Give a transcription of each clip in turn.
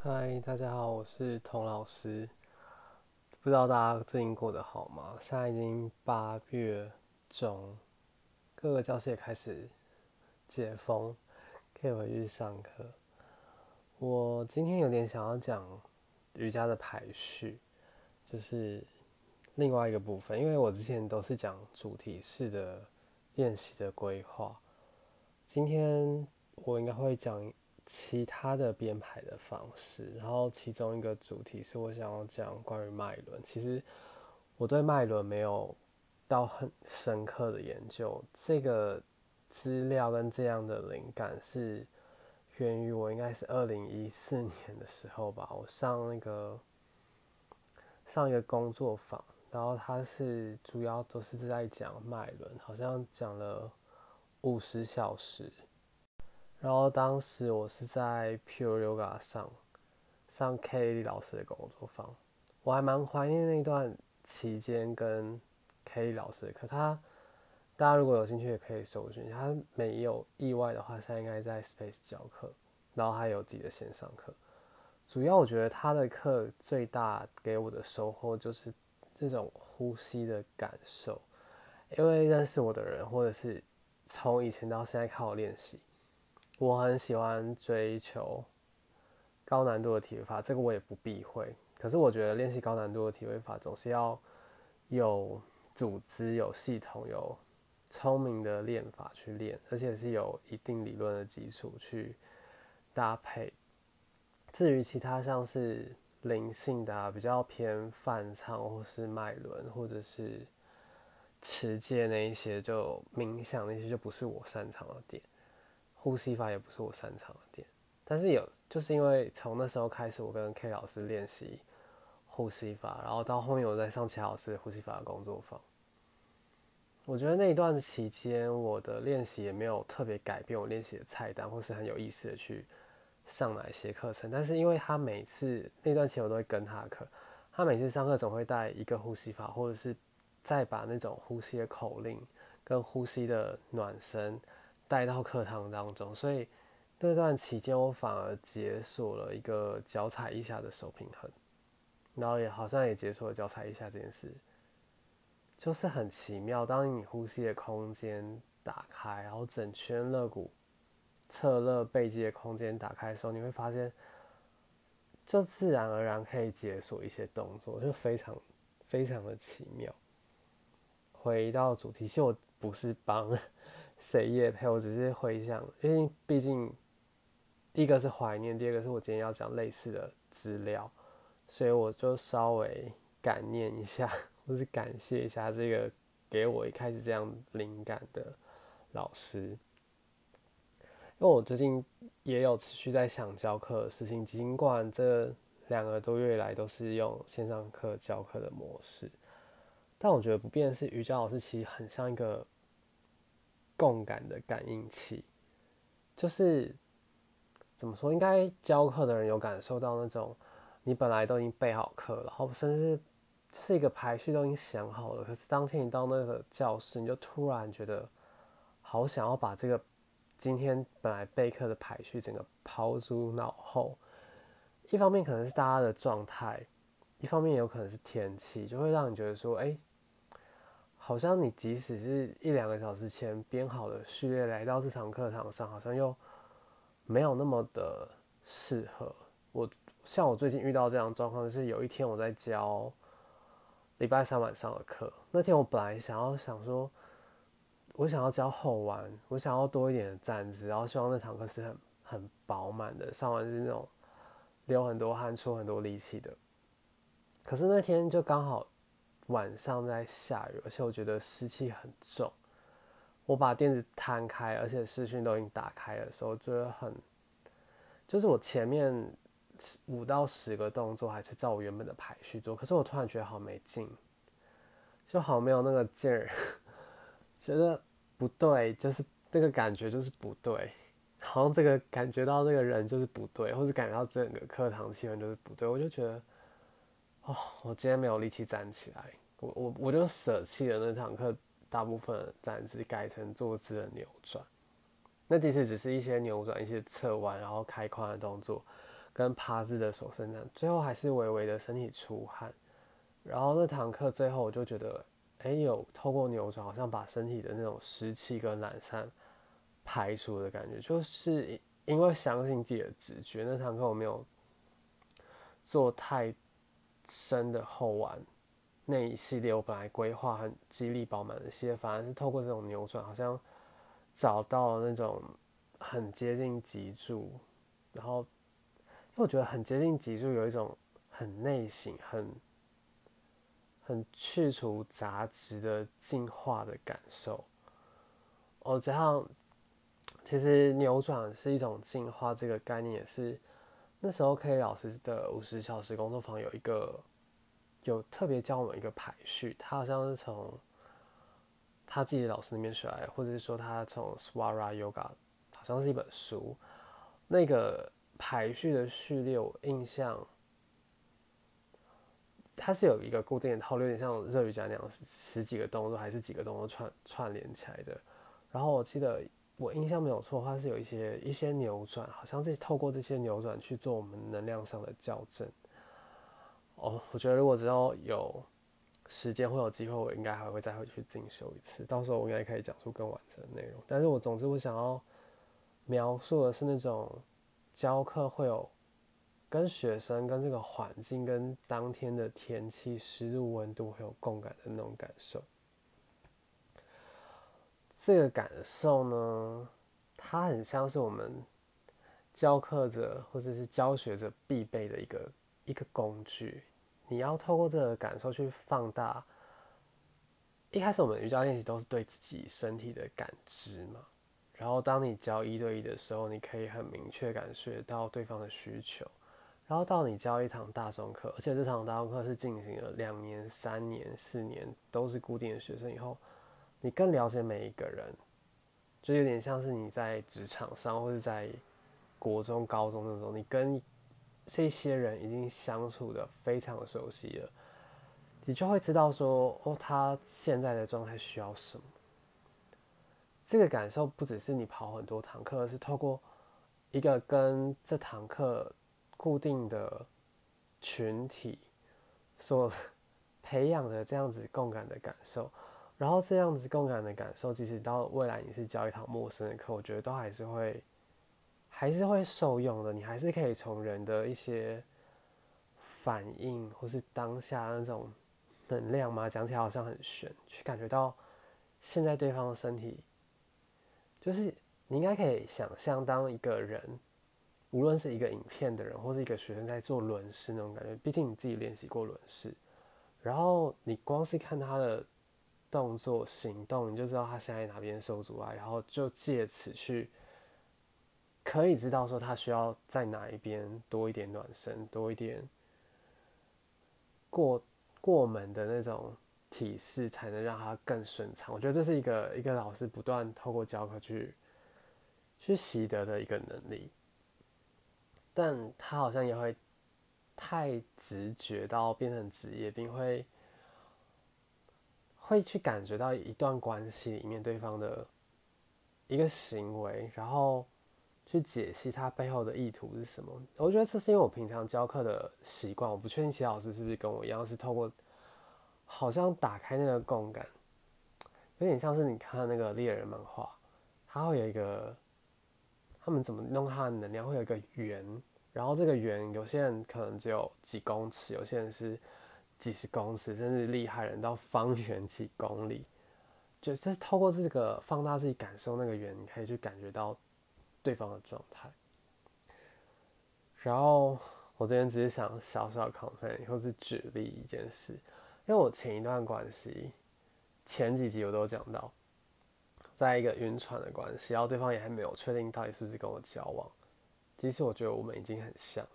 嗨，大家好，我是童老师。不知道大家最近过得好吗？现在已经八月中，各个教室也开始解封，可以回去上课。我今天有点想要讲瑜伽的排序，就是另外一个部分，因为我之前都是讲主题式的练习的规划，今天我应该会讲。其他的编排的方式，然后其中一个主题是我想要讲关于脉轮。其实我对脉轮没有到很深刻的研究，这个资料跟这样的灵感是源于我应该是二零一四年的时候吧，我上那个上一个工作坊，然后他是主要都是在讲脉轮，好像讲了五十小时。然后当时我是在 Pure Yoga 上上 Kelly 老师的工作坊，我还蛮怀念那段期间跟 Kelly 老师的课。他大家如果有兴趣也可以搜寻，他没有意外的话，现在应该在 Space 教课，然后还有自己的线上课。主要我觉得他的课最大给我的收获就是这种呼吸的感受，因为认识我的人，或者是从以前到现在看我练习。我很喜欢追求高难度的体位法，这个我也不避讳。可是我觉得练习高难度的体位法，总是要有组织、有系统、有聪明的练法去练，而且是有一定理论的基础去搭配。至于其他像是灵性的、啊比较偏泛唱，或是脉轮，或者是持戒那一些，就冥想那些，就不是我擅长的点。呼吸法也不是我擅长的点，但是有，就是因为从那时候开始，我跟 K 老师练习呼吸法，然后到后面我在上齐老师呼吸法的工作坊。我觉得那一段期间，我的练习也没有特别改变我练习的菜单，或是很有意识的去上哪些课程。但是因为他每次那段期我都会跟他课，他每次上课总会带一个呼吸法，或者是再把那种呼吸的口令跟呼吸的暖身。带到课堂当中，所以那段期间我反而解锁了一个脚踩一下的手平衡，然后也好像也解锁了脚踩一下这件事，就是很奇妙。当你呼吸的空间打开，然后整圈肋骨、侧肋背肌的空间打开的时候，你会发现，就自然而然可以解锁一些动作，就非常非常的奇妙。回到主题，其实我不是帮。谁也配我，只是回想，因为毕竟第一个是怀念，第二个是我今天要讲类似的资料，所以我就稍微感念一下，或是感谢一下这个给我一开始这样灵感的老师。因为我最近也有持续在想教课的事情，尽管这两个多月来都是用线上课教课的模式，但我觉得不变是，瑜伽老师其实很像一个。共感的感应器，就是怎么说？应该教课的人有感受到那种，你本来都已经备好课，然后甚至是一个排序都已经想好了，可是当天你到那个教室，你就突然觉得好想要把这个今天本来备课的排序整个抛诸脑后。一方面可能是大家的状态，一方面也有可能是天气，就会让你觉得说，哎。好像你即使是一两个小时前编好的序列来到这堂课堂上，好像又没有那么的适合我。像我最近遇到这样状况，就是有一天我在教礼拜三晚上的课，那天我本来想要想说，我想要教后弯，我想要多一点的站姿，然后希望那堂课是很很饱满的，上完是那种流很多汗、出很多力气的。可是那天就刚好。晚上在下雨，而且我觉得湿气很重。我把垫子摊开，而且视讯都已经打开的时候，觉得很，就是我前面五到十个动作还是照我原本的排序做，可是我突然觉得好没劲，就好没有那个劲儿，觉得不对，就是那个感觉就是不对，好像这个感觉到这个人就是不对，或者感觉到整个课堂气氛就是不对，我就觉得。哦，我今天没有力气站起来，我我我就舍弃了那堂课大部分站姿，改成坐姿的扭转。那其实只是一些扭转、一些侧弯，然后开髋的动作。跟趴姿的手伸展，最后还是微微的身体出汗。然后那堂课最后我就觉得，哎，有透过扭转，好像把身体的那种湿气跟懒散排除的感觉，就是因为相信自己的直觉。那堂课我没有做太深的后弯那一系列，我本来规划很激励饱满的系列，反而是透过这种扭转，好像找到了那种很接近脊柱，然后因为我觉得很接近脊柱，有一种很内省、很。很去除杂质的进化的感受，哦，加上其实扭转是一种进化，这个概念也是那时候 K 老师的五十小时工作坊有一个有特别教我们一个排序，他好像是从他自己的老师那边学来，或者是说他从 Swara Yoga 好像是一本书，那个排序的序列我印象。它是有一个固定的套路，有点像热瑜伽那样，十几个动作还是几个动作串串联起来的。然后我记得我印象没有错，它是有一些一些扭转，好像是透过这些扭转去做我们能量上的校正。哦，我觉得如果之后有时间或有机会，我应该还会再回去进修一次，到时候我应该可以讲出更完整的内容。但是我总之我想要描述的是那种教课会有。跟学生、跟这个环境、跟当天的天气、湿度、温度会有共感的那种感受。这个感受呢，它很像是我们教课者或者是教学者必备的一个一个工具。你要透过这个感受去放大。一开始我们瑜伽练习都是对自己身体的感知嘛，然后当你教一对一的时候，你可以很明确感觉到对方的需求。然后到你教一堂大众课，而且这堂大众课是进行了两年、三年、四年都是固定的学生以后，你更了解每一个人，就有点像是你在职场上或者在国中、高中那种，你跟这些人已经相处的非常熟悉了，你就会知道说，哦，他现在的状态需要什么。这个感受不只是你跑很多堂课，而是透过一个跟这堂课。固定的群体所培养的这样子共感的感受，然后这样子共感的感受，即使到未来你是教一堂陌生的课，我觉得都还是会还是会受用的。你还是可以从人的一些反应，或是当下那种能量嘛，讲起来好像很玄，去感觉到现在对方的身体，就是你应该可以想象，当一个人。无论是一个影片的人，或是一个学生在做轮式那种感觉，毕竟你自己练习过轮式，然后你光是看他的动作行动，你就知道他现在哪边受阻碍，然后就借此去可以知道说他需要在哪一边多一点暖身，多一点过过门的那种体式，才能让他更顺畅。我觉得这是一个一个老师不断透过教课去去习得的一个能力。但他好像也会太直觉到变成职业，并会会去感觉到一段关系里面对方的一个行为，然后去解析他背后的意图是什么。我觉得这是因为我平常教课的习惯，我不确定其他老师是不是跟我一样，是透过好像打开那个共感，有点像是你看那个猎人漫画，它会有一个。他们怎么弄它的能量？会有一个圆，然后这个圆有些人可能只有几公尺，有些人是几十公尺，甚至厉害人到方圆几公里。就是透过这个放大自己感受那个圆，你可以去感觉到对方的状态。然后我这边只是想小小 comment，或是举例一件事，因为我前一段关系，前几集我都讲到。在一个晕船的关系，然后对方也还没有确定到底是不是跟我交往。其实我觉得我们已经很像了。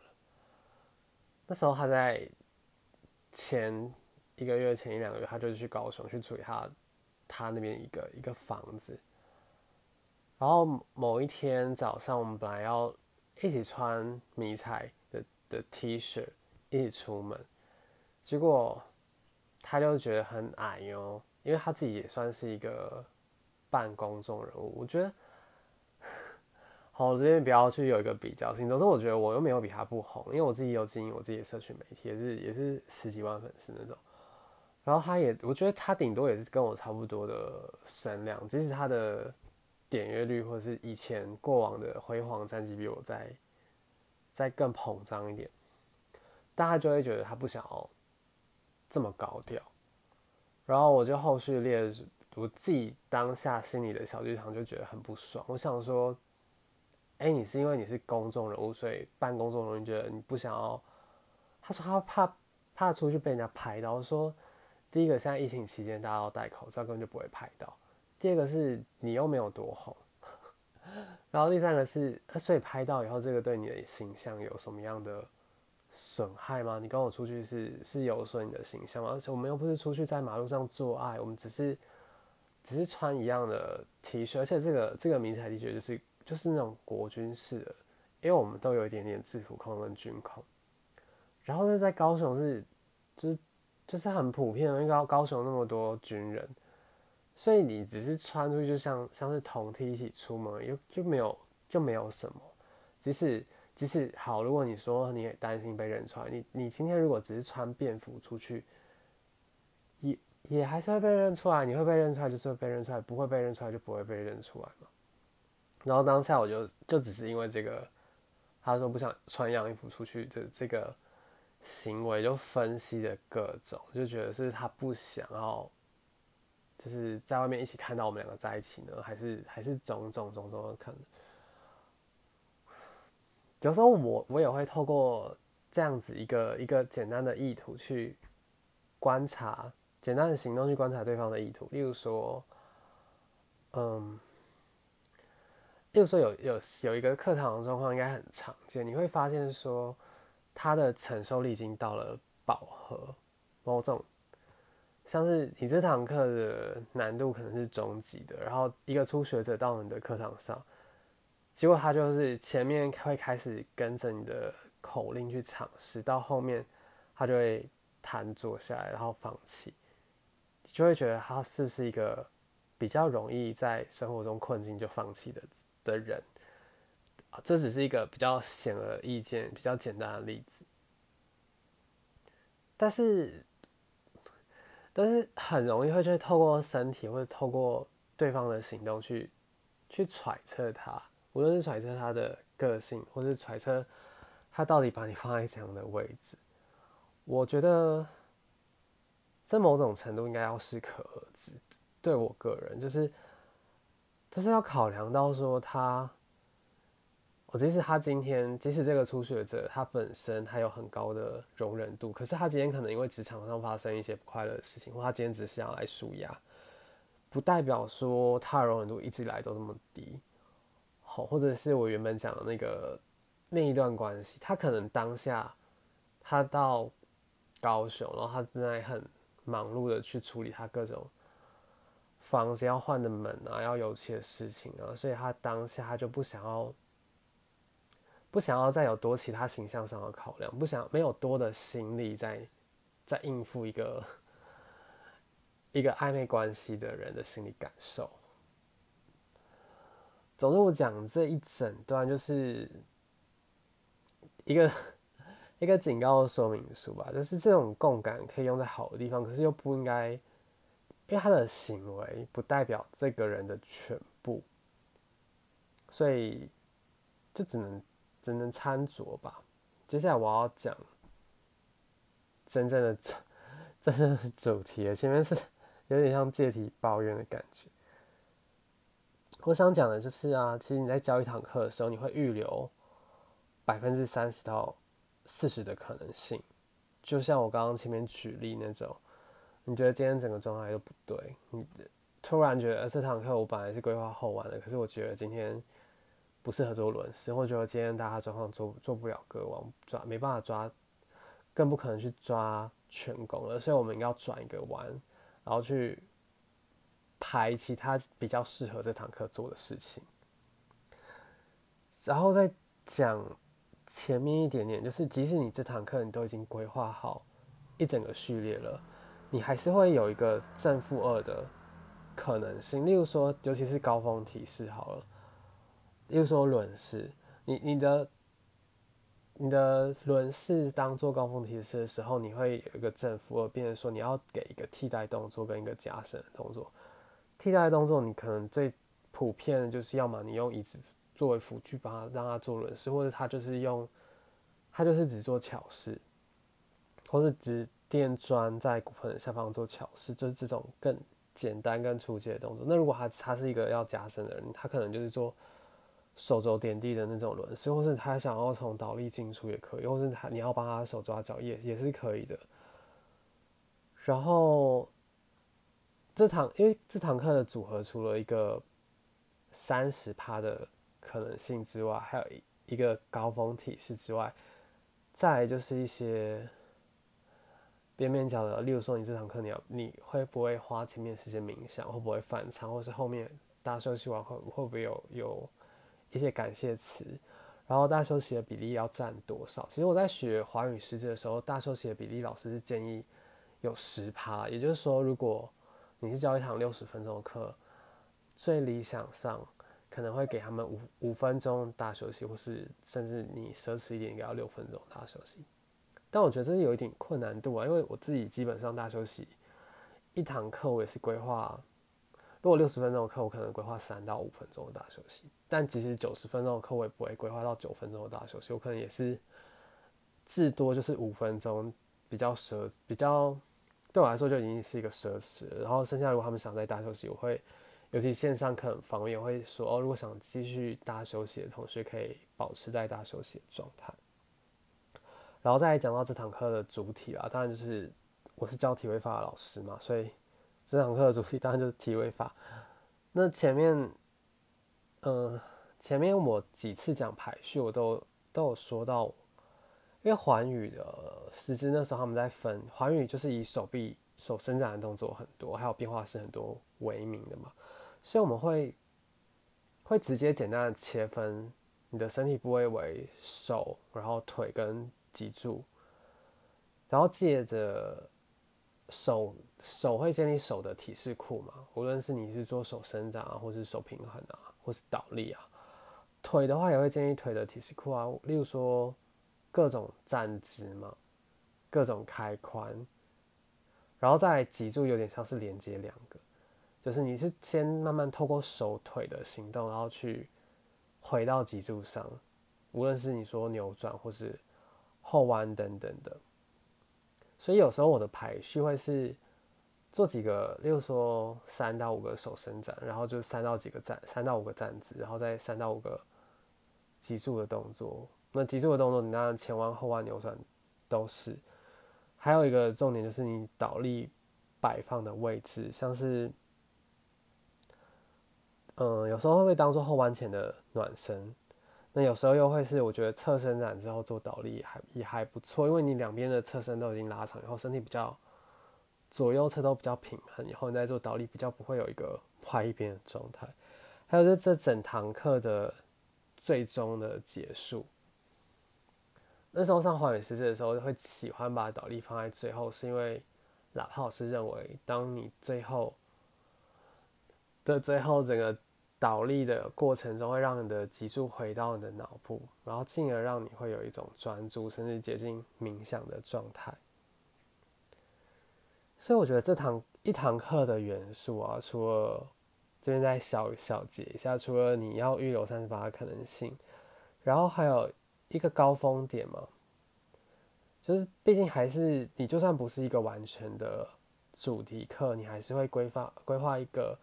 那时候他在前一个月、前一两个月，他就去高雄去处理他他那边一个一个房子。然后某一天早上，我们本来要一起穿迷彩的的 T 恤一起出门，结果他就觉得很矮哟，因为他自己也算是一个。半公众人物，我觉得好，我这边不要去有一个比较性。总之，我觉得我又没有比他不红，因为我自己有经营我自己的社群媒体，也是也是十几万粉丝那种。然后他也，我觉得他顶多也是跟我差不多的身量，即使他的点阅率或者是以前过往的辉煌战绩比我再再更膨胀一点，大家就会觉得他不想要这么高调。然后我就后续列我自己当下心里的小剧场，就觉得很不爽。我想说。哎，你是因为你是公众人物，所以办公众人物觉得你不想要。他说他怕怕出去被人家拍到。我说第一个，现在疫情期间大家要戴口罩，根本就不会拍到。第二个是你又没有多红。然后第三个是，所以拍到以后，这个对你的形象有什么样的损害吗？你跟我出去是是有损你的形象吗？而且我们又不是出去在马路上做爱，我们只是只是穿一样的 T 恤，而且这个这个迷彩 T 恤就是。就是那种国军式的，因为我们都有一点点制服控跟军控，然后呢，在高雄是，就是就是很普遍，因为高高雄那么多军人，所以你只是穿出去就像像是同梯一起出门，又就没有就没有什么。即使即使好，如果你说你也担心被认出来，你你今天如果只是穿便服出去，也也还是会被认出来。你会被认出来就是会被认出来，不会被认出来就不会被认出来嘛。然后当下我就就只是因为这个，他说不想穿样衣服出去，这这个行为就分析的各种，就觉得是他不想要，就是在外面一起看到我们两个在一起呢，还是还是种种种种的可能。有时候我我也会透过这样子一个一个简单的意图去观察，简单的行动去观察对方的意图，例如说，嗯。例如说有有有一个课堂的状况应该很常见，你会发现说他的承受力已经到了饱和，某种像是你这堂课的难度可能是中级的，然后一个初学者到你的课堂上，结果他就是前面会开始跟着你的口令去尝试，到后面他就会瘫坐下来，然后放弃，就会觉得他是不是一个比较容易在生活中困境就放弃的。的人，这只是一个比较显而易见、比较简单的例子，但是，但是很容易会去透过身体或者透过对方的行动去去揣测他，无论是揣测他的个性，或是揣测他到底把你放在怎样的位置，我觉得在某种程度应该要适可而止。对我个人，就是。就是要考量到说他，我即使他今天，即使这个初学者他本身他有很高的容忍度，可是他今天可能因为职场上发生一些不快乐的事情，或他今天只是想来舒压，不代表说他的容忍度一直以来都这么低。好，或者是我原本讲的那个那一段关系，他可能当下他到高雄，然后他正在很忙碌的去处理他各种。房子要换的门啊，要油漆的事情啊，所以他当下他就不想要，不想要再有多其他形象上的考量，不想没有多的心力在在应付一个一个暧昧关系的人的心理感受。总之，我讲这一整段就是一个一个警告说明书吧，就是这种共感可以用在好的地方，可是又不应该。因为他的行为不代表这个人的全部，所以就只能只能参酌吧。接下来我要讲真正的真正的主题了，前面是 有点像借题抱怨的感觉。我想讲的就是啊，其实你在教一堂课的时候，你会预留百分之三十到四十的可能性，就像我刚刚前面举例那种。你觉得今天整个状态都不对，你突然觉得这堂课我本来是规划后完的，可是我觉得今天不适合做轮式，或者觉得今天大家状况做做不了歌王抓，没办法抓，更不可能去抓全攻了，所以我们要转一个弯，然后去排其他比较适合这堂课做的事情，然后再讲前面一点点，就是即使你这堂课你都已经规划好一整个序列了。你还是会有一个正负二的可能性，例如说，尤其是高峰提示好了，例如说轮式，你你的你的轮式当做高峰提示的时候，你会有一个正负二，变成说你要给一个替代动作跟一个加深的动作。替代动作你可能最普遍的就是要么你用椅子作为辅具帮他让他做轮式，或者他就是用他就是只做巧式，或是只垫砖在骨盆的下方做巧式，就是这种更简单更初级的动作。那如果他他是一个要加深的人，他可能就是做。手肘点地的那种轮式，或是他想要从倒立进出也可以，或是他你要帮他手抓脚也也是可以的。然后这堂因为这堂课的组合除了一个三十趴的可能性之外，还有一一个高峰体式之外，再就是一些边边角的，例如说你这堂课你要你会不会花前面时间冥想，会不会反常，或是后面大家休息完会会不会有有。一些感谢词，然后大休息的比例要占多少？其实我在学华语诗词的时候，大休息的比例老师是建议有十趴，也就是说，如果你是教一堂六十分钟的课，最理想上可能会给他们五五分钟大休息，或是甚至你奢侈一点，给到六分钟大休息。但我觉得这是有一点困难度啊，因为我自己基本上大休息一堂课，我也是规划。如果六十分钟的课，我可能规划三到五分钟的大休息。但即使九十分钟的课，我也不会规划到九分钟的大休息。我可能也是至多就是五分钟，比较奢，比较对我来说就已经是一个奢侈。然后剩下如果他们想在大休息，我会尤其线上课很方便，会说哦，如果想继续大休息的同学，可以保持在大休息的状态。然后再讲到这堂课的主体啦，当然就是我是教体位法的老师嘛，所以。这堂课的主题当然就是体位法。那前面，嗯，前面我几次讲排序，我都都有说到，因为环宇的师资那时候他们在分环宇，就是以手臂手伸展的动作很多，还有变化是很多为名的嘛，所以我们会会直接简单的切分你的身体部位为手，然后腿跟脊柱，然后借着。手手会建立手的体式库嘛？无论是你是做手伸展啊，或是手平衡啊，或是倒立啊，腿的话也会建立腿的体式库啊。例如说各种站姿嘛，各种开髋，然后再脊柱有点像是连接两个，就是你是先慢慢透过手腿的行动，然后去回到脊柱上，无论是你说扭转或是后弯等等的。所以有时候我的排序会是做几个，例如说三到五个手伸展，然后就三到几个站，三到五个站姿，然后再三到五个脊柱的动作。那脊柱的动作，你当然前弯、后弯、扭转都是。还有一个重点就是你倒立摆放的位置，像是，嗯，有时候会被当做后弯前的暖身。那有时候又会是，我觉得侧伸展之后做倒立还也还不错，因为你两边的侧身都已经拉长以后，身体比较左右侧都比较平衡，以后你再做倒立比较不会有一个歪一边的状态。还有就是这整堂课的最终的结束，那时候上华语师资的时候会喜欢把倒立放在最后，是因为老老师认为，当你最后的最后整个。倒立的过程中会让你的脊柱回到你的脑部，然后进而让你会有一种专注甚至接近冥想的状态。所以我觉得这堂一堂课的元素啊，除了这边再小小结一下，除了你要预留三十八的可能性，然后还有一个高峰点嘛，就是毕竟还是你就算不是一个完全的主题课，你还是会规划规划一个。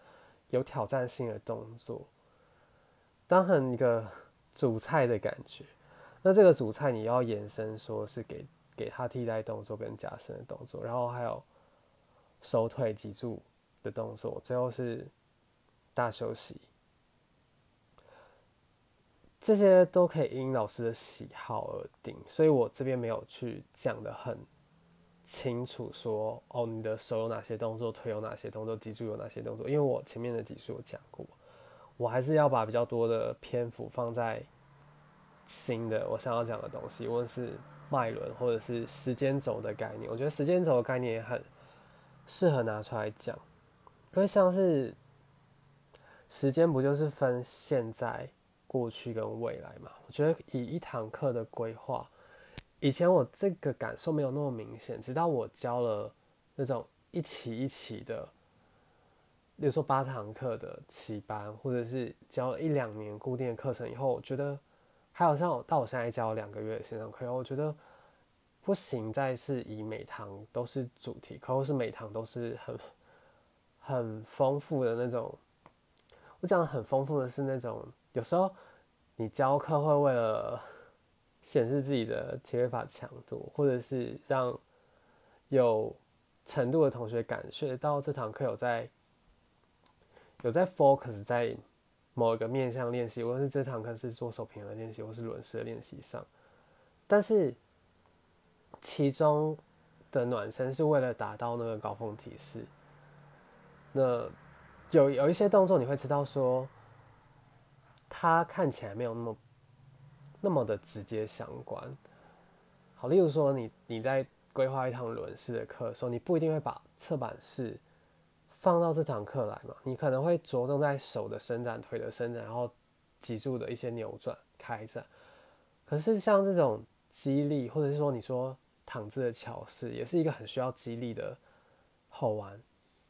有挑战性的动作，当成一个主菜的感觉。那这个主菜你要延伸，说是给给他替代动作跟加深的动作，然后还有手腿脊柱的动作，最后是大休息。这些都可以因老师的喜好而定，所以我这边没有去讲的很。清楚说哦，你的手有哪些动作，腿有哪些动作，脊柱有哪些动作？因为我前面的几数有讲过，我还是要把比较多的篇幅放在新的我想要讲的东西，无论是脉轮或者是时间轴的概念。我觉得时间轴的概念也很适合拿出来讲，因为像是时间不就是分现在、过去跟未来嘛。我觉得以一堂课的规划，以前我这个感受没有那么明显，直到我教了那种一期一期的，比如说八堂课的期班，或者是教了一两年固定的课程以后，我觉得还有像我到我现在教两个月的线上课，我觉得不行，再是以每堂都是主题课，或是每堂都是很很丰富的那种。我讲的很丰富的是那种，有时候你教课会为了显示自己的体会法强度，或者是让有程度的同学感觉到这堂课有在有在 focus 在某一个面向练习，或是这堂课是做手平衡练习，或是轮式的练习上，但是其中的暖身是为了达到那个高峰提示，那。有有一些动作，你会知道说，它看起来没有那么那么的直接相关。好，例如说，你你在规划一堂轮式的课的时候，你不一定会把侧板式放到这堂课来嘛？你可能会着重在手的伸展、腿的伸展，然后脊柱的一些扭转、开展。可是像这种肌力，或者是说你说躺姿的桥式，也是一个很需要肌力的后弯。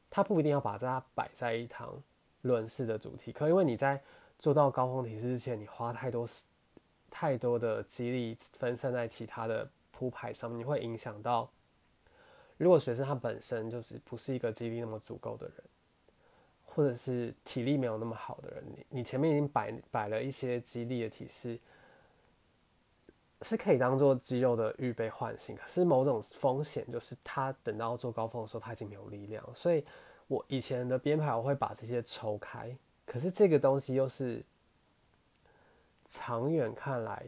它不一定要把它摆在一堂轮式的主题课，因为你在做到高峰提示之前，你花太多时太多的激励分散在其他的铺排上面，你会影响到。如果学生他本身就是不是一个激励那么足够的人，或者是体力没有那么好的人，你你前面已经摆摆了一些激励的提示。是可以当做肌肉的预备唤醒，可是某种风险就是他等到做高峰的时候他已经没有力量，所以我以前的编排我会把这些抽开，可是这个东西又是长远看来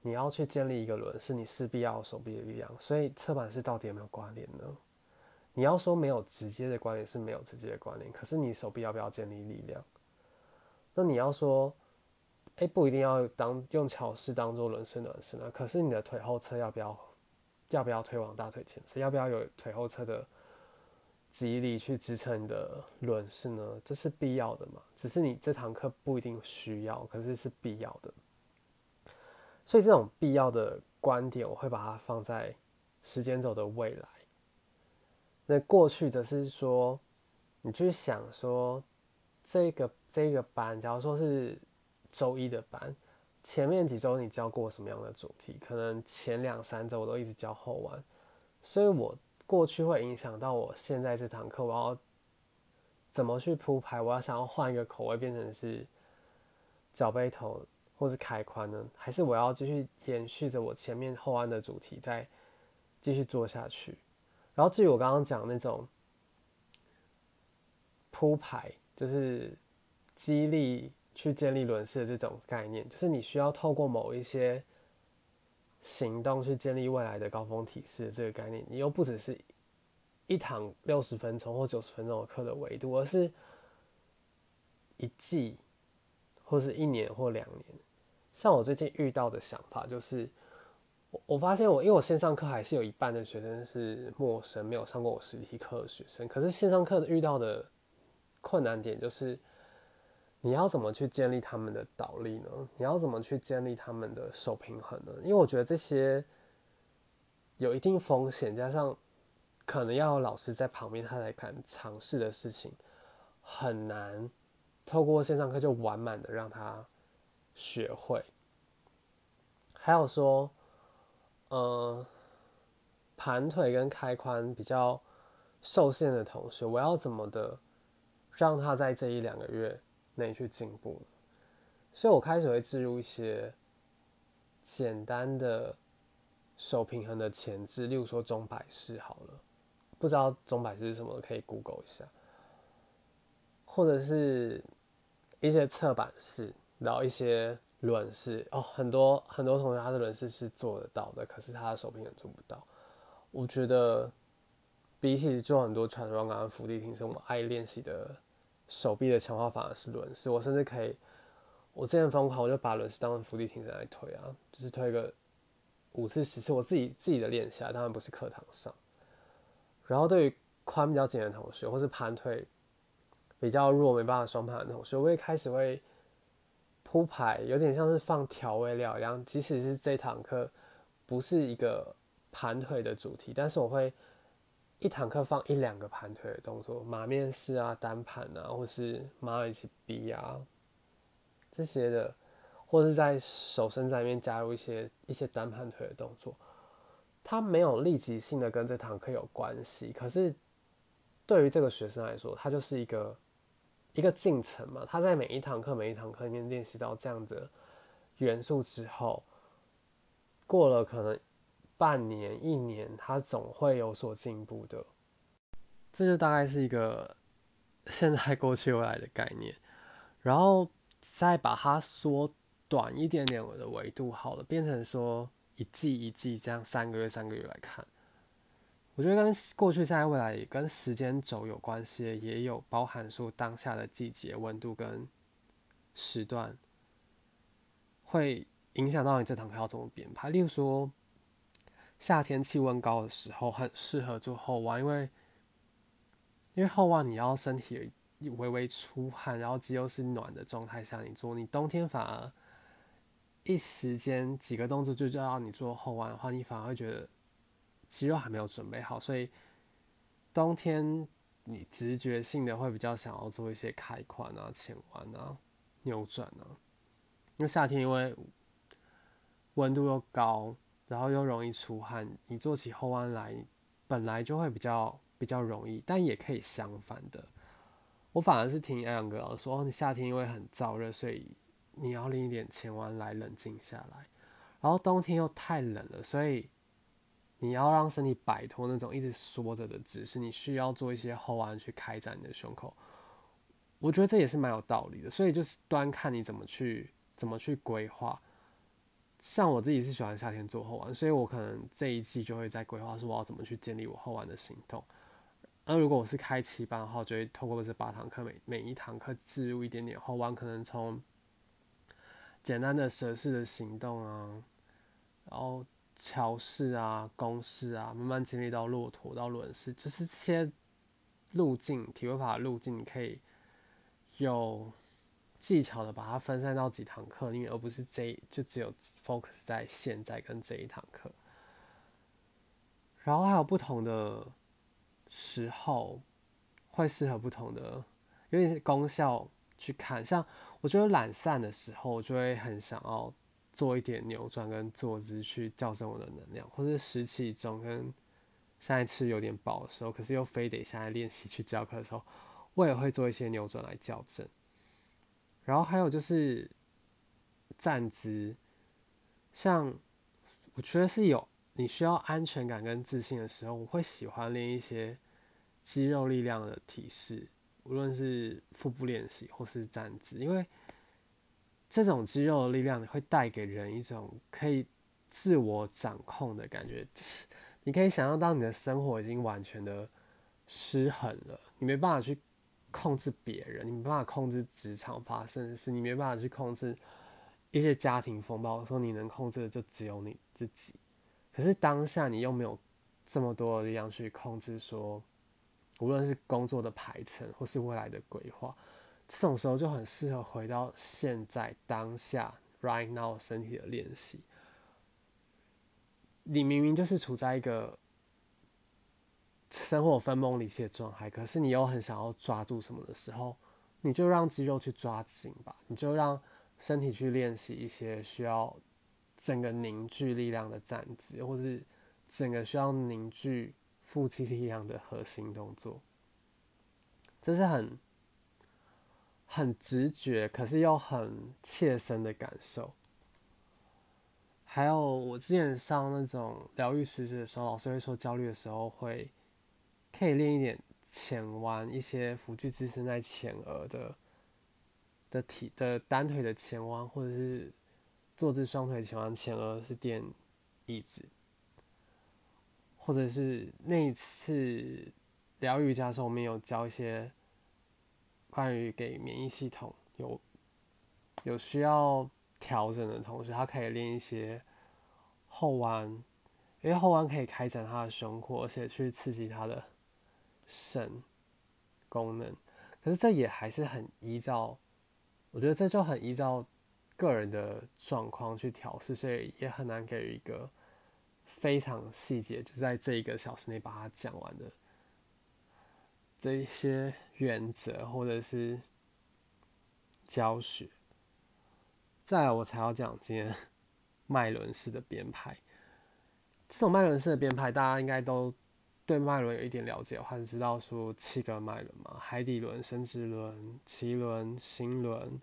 你要去建立一个轮，是你势必要手臂的力量，所以侧板式到底有没有关联呢？你要说没有直接的关联是没有直接的关联，可是你手臂要不要建立力量？那你要说。哎，不一定要当用桥式当做轮式暖身啊。可是你的腿后侧要不要，要不要推往大腿前侧？要不要有腿后侧的肌力去支撑你的轮式呢？这是必要的嘛？只是你这堂课不一定需要，可是是必要的。所以这种必要的观点，我会把它放在时间轴的未来。那过去则是说，你去想说，这个这个班，假如说是。周一的班，前面几周你教过什么样的主题？可能前两三周我都一直教后弯，所以我过去会影响到我现在这堂课，我要怎么去铺排？我要想要换一个口味，变成是脚背头或是开髋呢？还是我要继续延续着我前面后弯的主题，再继续做下去？然后至于我刚刚讲那种铺排，就是激励。去建立轮式的这种概念，就是你需要透过某一些行动去建立未来的高峰体式这个概念。你又不只是一堂六十分钟或九十分钟的课的维度，而是一季或是一年或两年。像我最近遇到的想法就是，我我发现我因为我线上课还是有一半的学生是陌生，没有上过我实体课的学生，可是线上课遇到的困难点就是。你要怎么去建立他们的倒立呢？你要怎么去建立他们的手平衡呢？因为我觉得这些有一定风险，加上可能要有老师在旁边，他才敢尝试的事情，很难透过线上课就完满的让他学会。还有说，呃，盘腿跟开髋比较受限的同学，我要怎么的让他在这一两个月？内去进步，所以我开始会置入一些简单的手平衡的前置，例如说钟摆式好了，不知道钟摆式是什么，可以 Google 一下，或者是一些侧板式，然后一些轮式哦，很多很多同学他的轮式是做得到的，可是他的手平衡做不到。我觉得比起做很多传双杆、伏地挺身，我们爱练习的。手臂的强化反而是轮式，我甚至可以，我之前疯狂，我就把轮式当成伏地挺身来推啊，就是推个五次十次，我自己自己的练下，当然不是课堂上。然后对于髋比较紧的同学，或是盘腿比较弱没办法双盘的同学，我会开始会铺排，有点像是放调味料一样。即使是这堂课不是一个盘腿的主题，但是我会一堂课放一两个盘腿的动作，马面式啊、单盘啊，或是马尔济比啊这些的，或者是在手伸展里面加入一些一些单盘腿的动作。它没有立即性的跟这堂课有关系，可是对于这个学生来说，它就是一个。一个进程嘛，他在每一堂课每一堂课里面练习到这样的元素之后，过了可能半年一年，他总会有所进步的。这就大概是一个现在、过去、未来的概念，然后再把它缩短一点点我的维度，好了，变成说一季一季这样三个月三个月来看。我觉得跟过去、现在、未来也跟时间轴有关系，也有包含说当下的季节、温度跟时段，会影响到你这堂课要怎么编排。例如说，夏天气温高的时候，很适合做后弯，因为因为后弯你要身体微微出汗，然后肌肉是暖的状态下你做，你冬天反而一时间几个动作就叫你做后弯的话，你反而会觉得。肌肉还没有准备好，所以冬天你直觉性的会比较想要做一些开髋啊、前弯啊、扭转啊。因为夏天因为温度又高，然后又容易出汗，你做起后弯来本来就会比较比较容易，但也可以相反的。我反而是听艾阳哥说，你夏天因为很燥热，所以你要练一点前弯来冷静下来。然后冬天又太冷了，所以。你要让身体摆脱那种一直缩着的姿势，你需要做一些后弯去开展你的胸口。我觉得这也是蛮有道理的，所以就是端看你怎么去怎么去规划。像我自己是喜欢夏天做后弯，所以我可能这一季就会在规划说我要怎么去建立我后弯的行动。那如果我是开七班的话，我就会透过这八堂课，每每一堂课置入一点点后弯，可能从简单的蛇式的行动啊，然后。桥式啊，弓式啊，慢慢经历到骆驼到轮式，就是这些路径，体位法的路径，你可以有技巧的把它分散到几堂课里面，而不是这就只有 focus 在现在跟这一堂课。然后还有不同的时候会适合不同的，有点功效去看。像我觉得懒散的时候，我就会很想要。做一点扭转跟坐姿去校正我的能量，或者湿气重跟现在吃有点饱的时候，可是又非得现在练习去教课的时候，我也会做一些扭转来校正。然后还有就是站姿，像我觉得是有你需要安全感跟自信的时候，我会喜欢练一些肌肉力量的体式，无论是腹部练习或是站姿，因为。这种肌肉的力量会带给人一种可以自我掌控的感觉，就是你可以想象到你的生活已经完全的失衡了，你没办法去控制别人，你没办法控制职场发生的事，你没办法去控制一些家庭风暴，说你能控制的就只有你自己。可是当下你又没有这么多的力量去控制，说无论是工作的排程或是未来的规划。这种时候就很适合回到现在当下 right now 身体的练习。你明明就是处在一个生活分崩离析的状态，可是你又很想要抓住什么的时候，你就让肌肉去抓紧吧，你就让身体去练习一些需要整个凝聚力量的站姿，或是整个需要凝聚腹肌力量的核心动作。这是很。很直觉，可是又很切身的感受。还有我之前上那种疗愈师资的时候，老师会说，焦虑的时候会可以练一点前弯，一些辅具支撑在前额的的体的单腿的前弯，或者是坐姿双腿前弯，前额是垫椅子，或者是那一次疗愈家的时候，我们有教一些。关于给免疫系统有有需要调整的同时，他可以练一些后弯，因为后弯可以开展他的胸廓，而且去刺激他的肾功能。可是这也还是很依照，我觉得这就很依照个人的状况去调试，所以也很难给予一个非常细节，就在这一个小时内把它讲完的这一些原则或者是教学。再来，我才要讲今天 脉轮式的编排。这种脉轮式的编排，大家应该都对脉轮有一点了解，或者知道说七个脉轮嘛：海底轮、生殖轮、脐轮、心轮、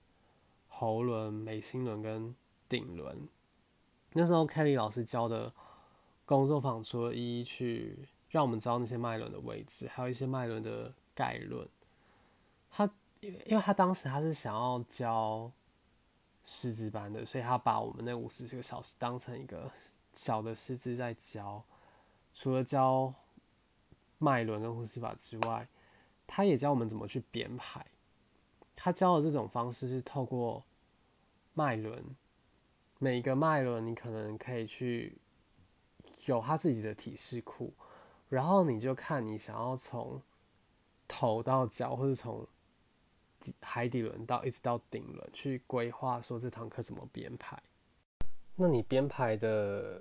喉轮、眉心轮跟顶轮。那时候 Kelly 老师教的工作坊，除了一一去让我们知道那些脉轮的位置，还有一些脉轮的概论。他因为因为他当时他是想要教。师资班的，所以他把我们那五十个小时当成一个小的师资在教。除了教脉轮跟呼吸法之外，他也教我们怎么去编排。他教的这种方式是透过脉轮，每个脉轮你可能可以去有他自己的体式库，然后你就看你想要从头到脚，或者从。海底轮到一直到顶轮去规划，说这堂课怎么编排。那你编排的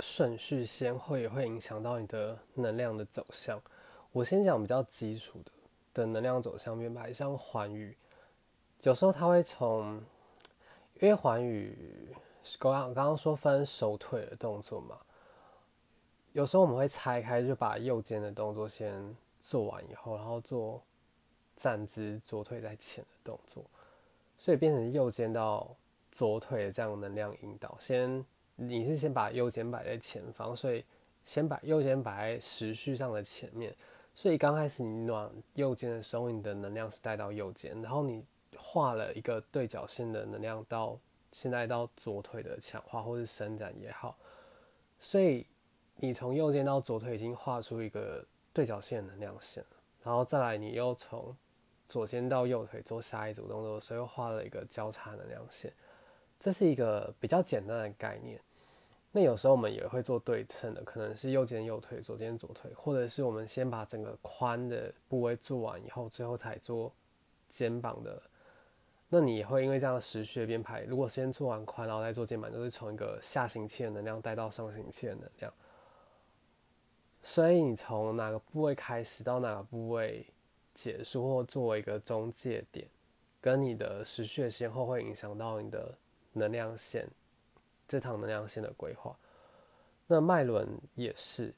顺序先后也会影响到你的能量的走向。我先讲比较基础的的能量走向编排，像环宇，有时候它会从，因为环宇刚刚刚刚说分手腿的动作嘛，有时候我们会拆开，就把右肩的动作先做完以后，然后做。站姿，左腿在前的动作，所以变成右肩到左腿的这样能量引导。先，你是先把右肩摆在前方，所以先把右肩摆在时序上的前面。所以刚开始你暖右肩的时候，你的能量是带到右肩，然后你画了一个对角线的能量到现在到左腿的强化或是伸展也好，所以你从右肩到左腿已经画出一个对角线能量线。然后再来，你又从左肩到右腿做下一组动作，所以又画了一个交叉能量线。这是一个比较简单的概念。那有时候我们也会做对称的，可能是右肩右腿，左肩左腿，或者是我们先把整个髋的部位做完以后，最后才做肩膀的。那你也会因为这样时序的编排，如果先做完髋，然后再做肩膀，就是从一个下行期的能量带到上行期的能量。所以你从哪个部位开始到哪个部位结束，或作为一个中介点，跟你的时序先后会影响到你的能量线，这趟能量线的规划。那脉轮也是，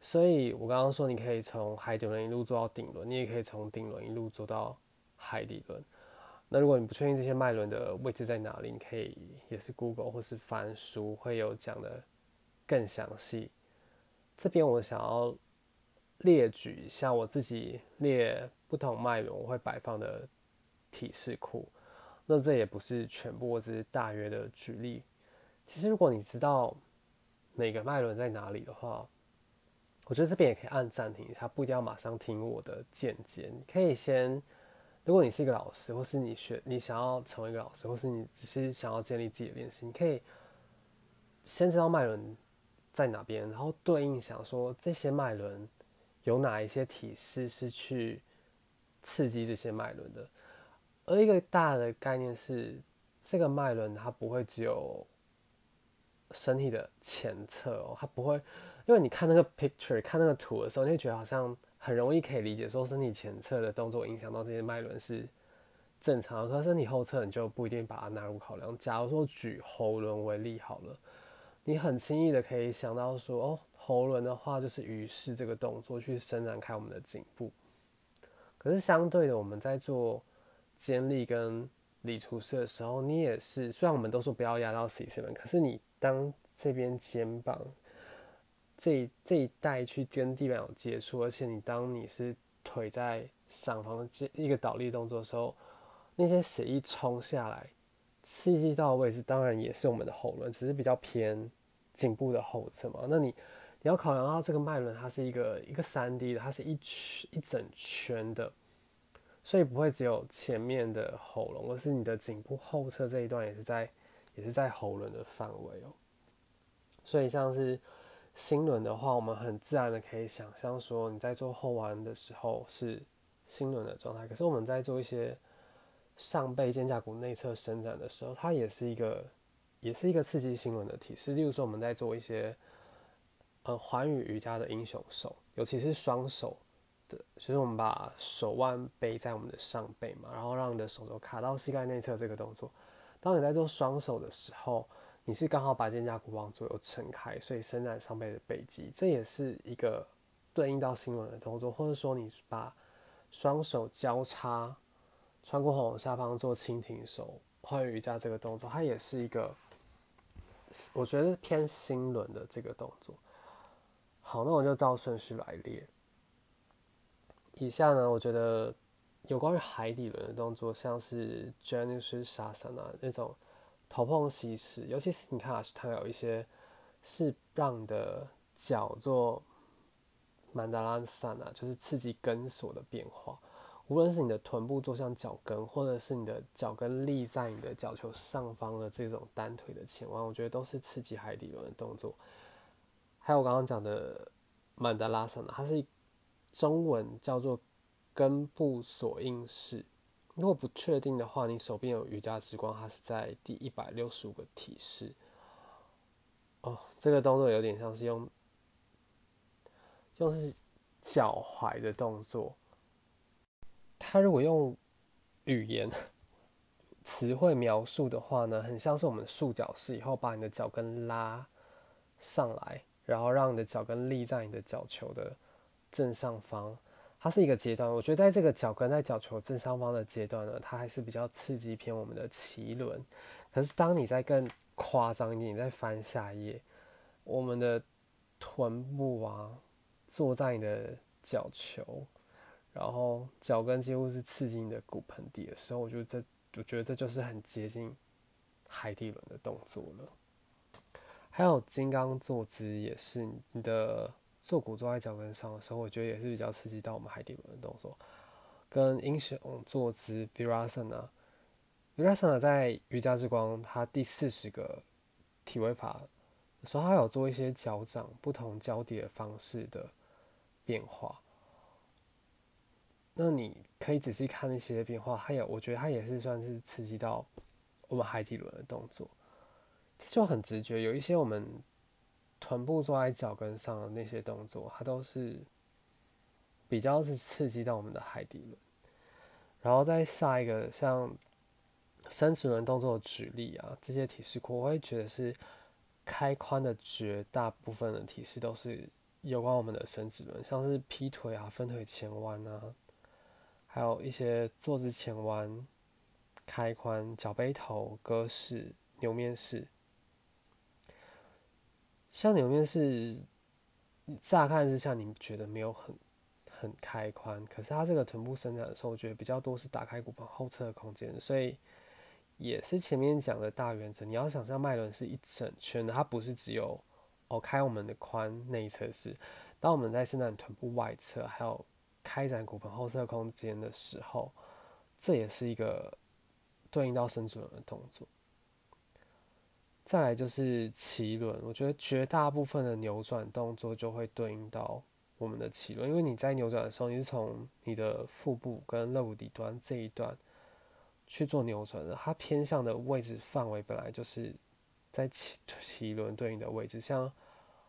所以我刚刚说你可以从海底轮一路做到顶轮，你也可以从顶轮一路做到海底轮。那如果你不确定这些脉轮的位置在哪里，你可以也是 Google 或是翻书，会有讲的更详细。这边我想要列举一下我自己列不同脉轮我会摆放的体式库，那这也不是全部，我只是大约的举例。其实如果你知道每个脉轮在哪里的话，我觉得这边也可以按暂停一下，不一定要马上听我的见解。你可以先，如果你是一个老师，或是你学你想要成为一个老师，或是你只是想要建立自己的练习，你可以先知道脉轮。在哪边？然后对应想说这些脉轮有哪一些体式是去刺激这些脉轮的？而一个大的概念是，这个脉轮它不会只有身体的前侧哦，它不会，因为你看那个 picture 看那个图的时候，你会觉得好像很容易可以理解，说身体前侧的动作影响到这些脉轮是正常，可是身体后侧你就不一定把它纳入考量。假如说举喉轮为例好了。你很轻易的可以想到说，哦，喉轮的话就是于是这个动作去伸展开我们的颈部。可是相对的，我们在做肩力跟理厨师的时候，你也是，虽然我们都说不要压到 C 线可是你当这边肩膀这这一带去跟地板有接触，而且你当你是腿在上方这一个倒立动作的时候，那些血一冲下来。刺激到的位置当然也是我们的后轮，只是比较偏颈部的后侧嘛。那你你要考量到这个脉轮，它是一个一个三 D 的，它是一圈一整圈的，所以不会只有前面的喉咙，而是你的颈部后侧这一段也是在也是在喉轮的范围哦。所以像是心轮的话，我们很自然的可以想象说，你在做后弯的时候是心轮的状态，可是我们在做一些上背肩胛骨内侧伸展的时候，它也是一个，也是一个刺激心轮的体式。例如说，我们在做一些，呃，环宇瑜伽的英雄手，尤其是双手的，就是我们把手腕背在我们的上背嘛，然后让你的手肘卡到膝盖内侧这个动作。当你在做双手的时候，你是刚好把肩胛骨往左右撑开，所以伸展上背的背肌，这也是一个对应到心轮的动作。或者说，你把双手交叉。穿过喉咙下方做蜻蜓手、换瑜伽这个动作，它也是一个，我觉得偏心轮的这个动作。好，那我就照顺序来列。以下呢，我觉得有关于海底轮的动作，像是 Janusasana 那种头碰膝式，尤其是你看啊，它有一些是让的脚做曼达拉萨那，就是刺激根锁的变化。无论是你的臀部坐向脚跟，或者是你的脚跟立在你的脚球上方的这种单腿的前弯，我觉得都是刺激海底轮的动作。还有我刚刚讲的曼德拉桑，它是中文叫做根部锁印式。如果不确定的话，你手边有瑜伽之光，它是在第一百六十五个体式。哦，这个动作有点像是用，用是脚踝的动作。它如果用语言词汇描述的话呢，很像是我们束脚式，以后把你的脚跟拉上来，然后让你的脚跟立在你的脚球的正上方。它是一个阶段，我觉得在这个脚跟在脚球正上方的阶段呢，它还是比较刺激偏我们的脐轮。可是当你在更夸张一点，你在翻下页，我们的臀部啊，坐在你的脚球。然后脚跟几乎是刺激你的骨盆底的时候，我觉得这，我觉得这就是很接近海底轮的动作了。还有金刚坐姿也是，你的坐骨坐在脚跟上的时候，我觉得也是比较刺激到我们海底轮的动作。跟英雄坐姿 Virasana，Virasana 在瑜伽之光它第四十个体位法的时候，它有做一些脚掌不同交叠的方式的变化。那你可以仔细看那些变化，它也，我觉得它也是算是刺激到我们海底轮的动作，这就很直觉。有一些我们臀部坐在脚跟上的那些动作，它都是比较是刺激到我们的海底轮。然后再下一个像伸直轮动作举例啊，这些体式库，我会觉得是开髋的绝大部分的体式都是有关我们的伸直轮，像是劈腿啊、分腿前弯啊。还有一些坐姿前弯、开髋、脚背头、鸽式、牛面式。像牛面是，乍看之下你觉得没有很很开髋，可是它这个臀部伸展的时候，我觉得比较多是打开骨盆后侧的空间，所以也是前面讲的大原则。你要想象脉轮是一整圈的，它不是只有哦开我们的髋内侧是，当我们在伸展臀部外侧，还有。开展骨盆后侧空间的时候，这也是一个对应到伸直轮的动作。再来就是脐轮，我觉得绝大部分的扭转动作就会对应到我们的脐轮，因为你在扭转的时候，你是从你的腹部跟肋骨底端这一段去做扭转的，它偏向的位置范围本来就是在脐脐轮对应的位置。像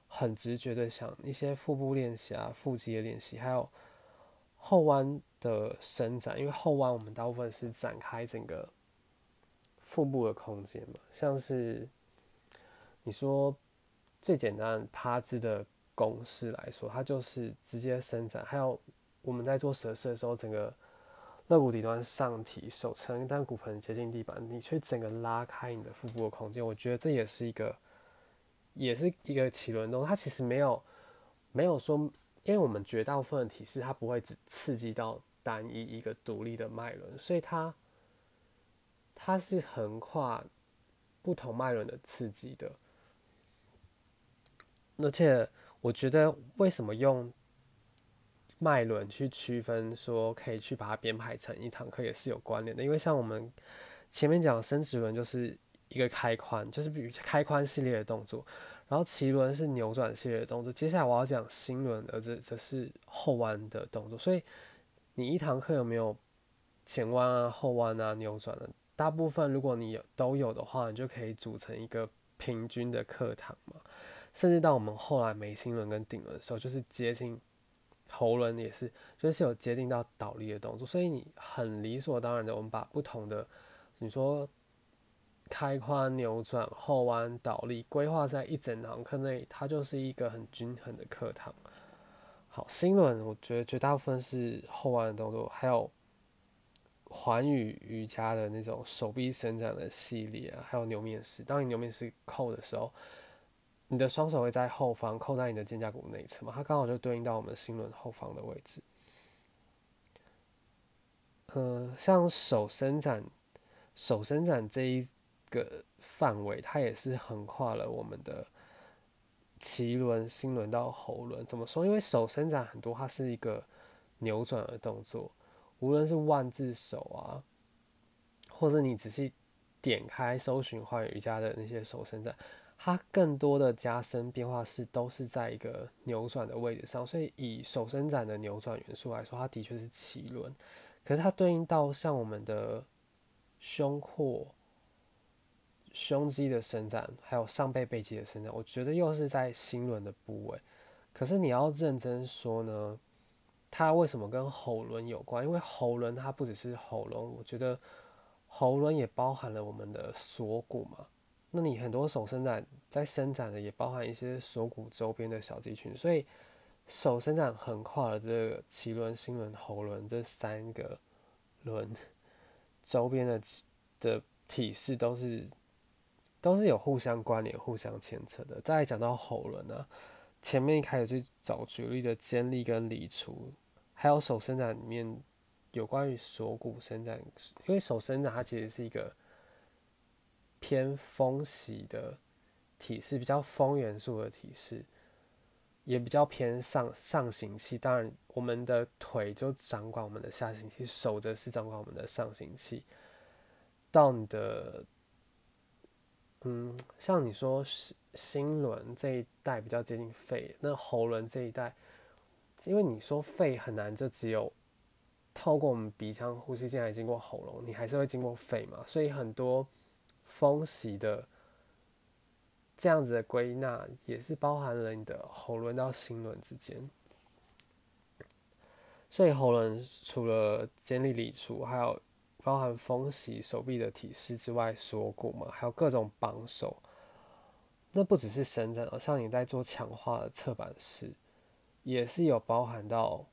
很直觉的想一些腹部练习啊、腹肌的练习，还有。后弯的伸展，因为后弯我们大部分是展开整个腹部的空间嘛，像是你说最简单趴姿的公式来说，它就是直接伸展。还有我们在做蛇式的时候，整个肋骨底端上提，手撑，但骨盆接近地板，你去整个拉开你的腹部的空间，我觉得这也是一个，也是一个起轮动。它其实没有没有说。因为我们绝大部分的体式，它不会只刺激到单一一个独立的脉轮，所以它它是横跨不同脉轮的刺激的。而且我觉得，为什么用脉轮去区分，说可以去把它编排成一堂课，也是有关联的。因为像我们前面讲伸直轮，就是一个开髋，就是比如开髋系列的动作。然后脐轮是扭转系列的动作，接下来我要讲心轮的，这这是后弯的动作。所以你一堂课有没有前弯啊、后弯啊、扭转的，大部分如果你有都有的话，你就可以组成一个平均的课堂嘛。甚至到我们后来眉心轮跟顶轮的时候，就是接近喉轮也是，就是有接近到倒立的动作，所以你很理所当然的，我们把不同的你说开髋、扭转、后弯、倒立规划在一整堂课内，它就是一个很均衡的课堂。好，心轮我觉得绝大部分是后弯的动作，还有环宇瑜伽的那种手臂伸展的系列啊，还有牛面式。当你牛面式扣的时候。你的双手会在后方扣在你的肩胛骨内侧嘛？它刚好就对应到我们心轮后方的位置。呃，像手伸展，手伸展这一个范围，它也是横跨了我们的脐轮、心轮到喉轮。怎么说？因为手伸展很多，它是一个扭转的动作，无论是万字手啊，或者你仔细点开搜寻幻瑜伽的那些手伸展。它更多的加深变化是都是在一个扭转的位置上，所以以手伸展的扭转元素来说，它的确是脐轮。可是它对应到像我们的胸廓、胸肌的伸展，还有上背背肌的伸展，我觉得又是在心轮的部位。可是你要认真说呢，它为什么跟喉轮有关？因为喉轮它不只是喉轮，我觉得喉轮也包含了我们的锁骨嘛。那你很多手伸展在伸展的也包含一些锁骨周边的小肌群，所以手伸展横跨了这个脐轮、心轮、喉轮这三个轮周边的的体式都是都是有互相关联、互相牵扯的。再讲到喉轮呢，前面一开始去找举例的肩力跟离除，还有手伸展里面有关于锁骨伸展，因为手伸展它其实是一个。偏风喜的体式，比较风元素的体式，也比较偏上上行气。当然，我们的腿就掌管我们的下行气，手则是掌管我们的上行气。到你的，嗯，像你说心心轮这一带比较接近肺，那喉轮这一带，因为你说肺很难，就只有透过我们鼻腔呼吸进来，经过喉咙，你还是会经过肺嘛，所以很多。风息的这样子的归纳，也是包含了你的喉轮到心轮之间。所以喉轮除了肩力理除，还有包含风息手臂的体式之外，锁骨嘛，还有各种绑手。那不只是伸展哦，像你在做强化的侧板式，也是有包含到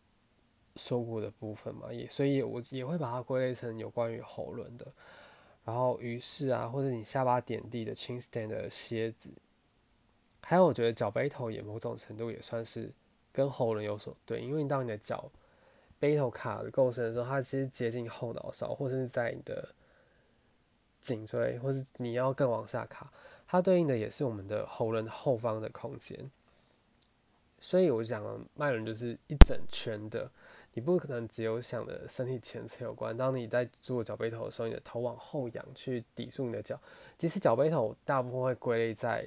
锁骨的部分嘛，也所以我也会把它归类成有关于喉轮的。然后于是啊，或者你下巴点地的 chin stand 的蝎子，还有我觉得脚背头也某种程度也算是跟喉轮有所对，因为当你的脚背头卡的够深的时候，它其实接近后脑勺，或者是在你的颈椎，或是你要更往下卡，它对应的也是我们的喉轮后方的空间。所以我讲了，脉轮就是一整圈的。你不可能只有想的身体前侧有关。当你在做脚背头的时候，你的头往后仰去抵住你的脚。其实脚背头大部分会归类在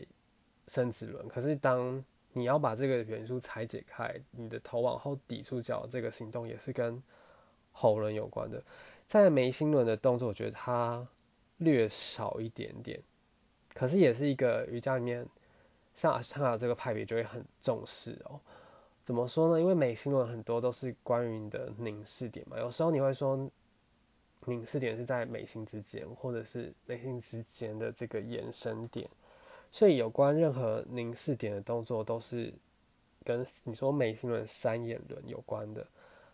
生殖轮，可是当你要把这个元素拆解开，你的头往后抵住脚这个行动也是跟喉轮有关的。在眉心轮的动作，我觉得它略少一点点，可是也是一个瑜伽里面像阿斯塔这个派别就会很重视哦。怎么说呢？因为美心轮很多都是关于你的凝视点嘛。有时候你会说，凝视点是在眉心之间，或者是眉心之间的这个延伸点。所以有关任何凝视点的动作，都是跟你说眉心轮三眼轮有关的。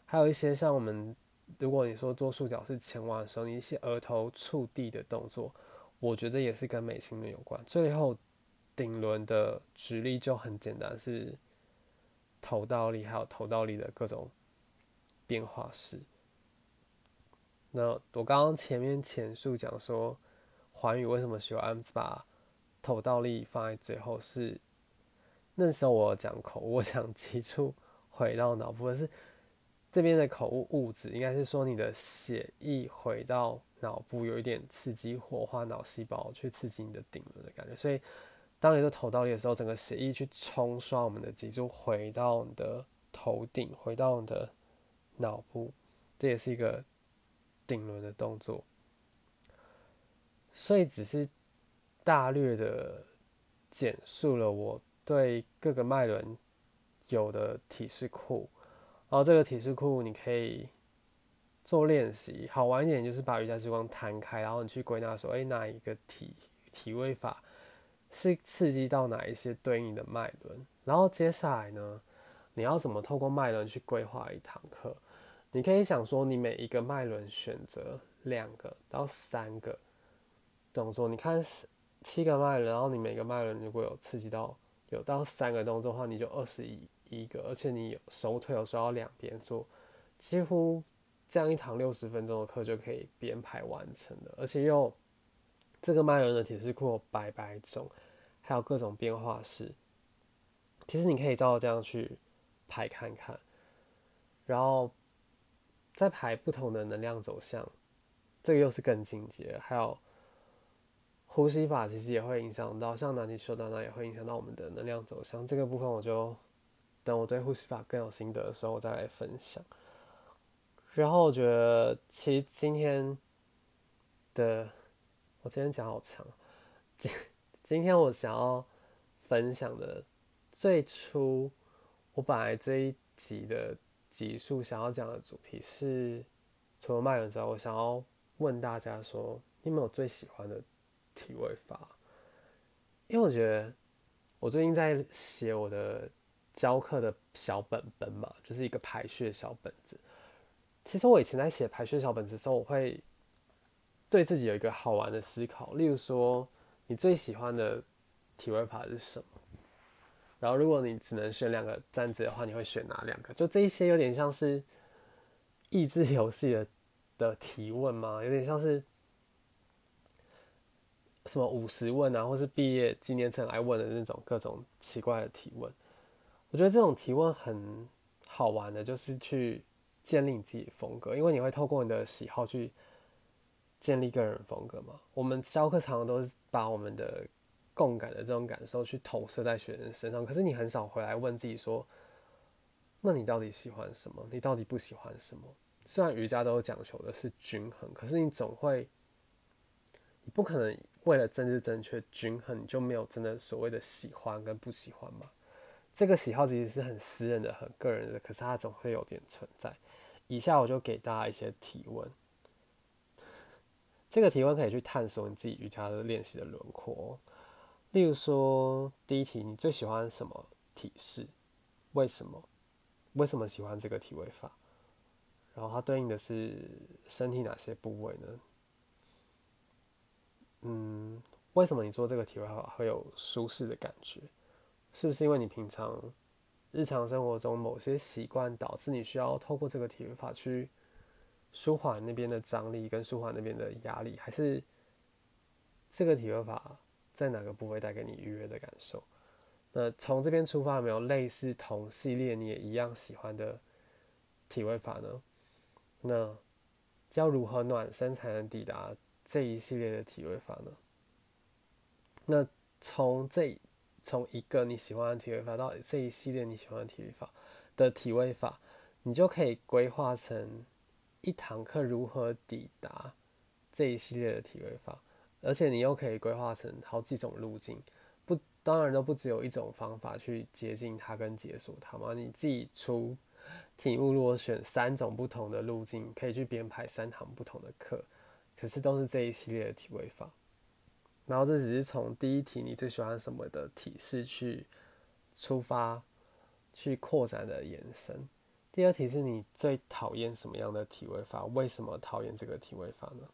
还有一些像我们，如果你说做束脚是前弯的时候，你一些额头触地的动作，我觉得也是跟美心轮有关。最后顶轮的直立就很简单，是。头倒立还有头倒立的各种变化式。那我刚刚前面前述讲说，环宇为什么喜欢把头倒立放在最后？是那时候我讲口误，我想急促回到脑部，是这边的口误误指应该是说你的血液回到脑部，有一点刺激活化脑细胞，去刺激你的顶轮的感觉，所以。当你的头倒立的时候，整个血液去冲刷我们的脊柱，回到你的头顶，回到你的脑部，这也是一个顶轮的动作，所以只是大略的简述了我对各个脉轮有的体式库，然后这个体式库你可以做练习，好玩一点就是把瑜伽之光摊开，然后你去归纳说，哎，哪一个体体位法是刺激到哪一些对应的脉轮，然后接下来呢，你要怎么透过脉轮去规划一堂课？你可以想说，你每一个脉轮选择两个到三个动作，你看七个脉轮，然后你每个脉轮如果有刺激到有到三个动作的话，你就二十一一个，而且你有手腿有时候要两边做，几乎这样一堂六十分钟的课就可以编排完成的，而且又这个脉轮的体式库百百种，还有各种变化式，其实你可以照这样去排看看，然后。在排不同的能量走向，这个又是更进阶。还有呼吸法，其实也会影响到，像南极说的那也会影响到我们的能量走向。这个部分我就等我对呼吸法更有心得的时候，我再来分享。然后我觉得，其实今天的我今天讲好长，今天我想要分享的最初，我本来这一集的。集数想要讲的主题是，除了卖人之外，我想要问大家说，你有没有最喜欢的体位法？因为我觉得我最近在写我的教课的小本本嘛，就是一个排序的小本子。其实我以前在写排序小本子的时候，我会对自己有一个好玩的思考，例如说，你最喜欢的体位法是什么？然后，如果你只能选两个站子的话，你会选哪两个？就这一些有点像是益智游戏的的提问吗？有点像是什么五十问啊，或是毕业纪念册来问的那种各种奇怪的提问。我觉得这种提问很好玩的，就是去建立你自己的风格，因为你会透过你的喜好去建立个人风格嘛。我们教课常常都是把我们的共感的这种感受去投射在学生身上，可是你很少回来问自己说：“那你到底喜欢什么？你到底不喜欢什么？”虽然瑜伽都讲求的是均衡，可是你总会，你不可能为了政治正确均衡，你就没有真的所谓的喜欢跟不喜欢嘛？这个喜好其实是很私人的、很个人的，可是它总会有点存在。以下我就给大家一些提问，这个提问可以去探索你自己瑜伽的练习的轮廓。例如说，第一题，你最喜欢什么体式？为什么？为什么喜欢这个体位法？然后它对应的是身体哪些部位呢？嗯，为什么你做这个体位法会有舒适的感觉？是不是因为你平常日常生活中某些习惯导致你需要透过这个体位法去舒缓那边的张力跟舒缓那边的压力？还是这个体位法？在哪个部位带给你愉悦的感受？那从这边出发，有没有类似同系列你也一样喜欢的体位法呢？那要如何暖身才能抵达这一系列的体位法呢？那从这从一个你喜欢的体位法到这一系列你喜欢的体位法的体位法，你就可以规划成一堂课如何抵达这一系列的体位法。而且你又可以规划成好几种路径，不，当然都不只有一种方法去接近它跟解锁它嘛。你自己出题目，如果选三种不同的路径，可以去编排三堂不同的课，可是都是这一系列的体位法。然后这只是从第一题你最喜欢什么的体式去出发，去扩展的延伸。第二题是你最讨厌什么样的体位法？为什么讨厌这个体位法呢？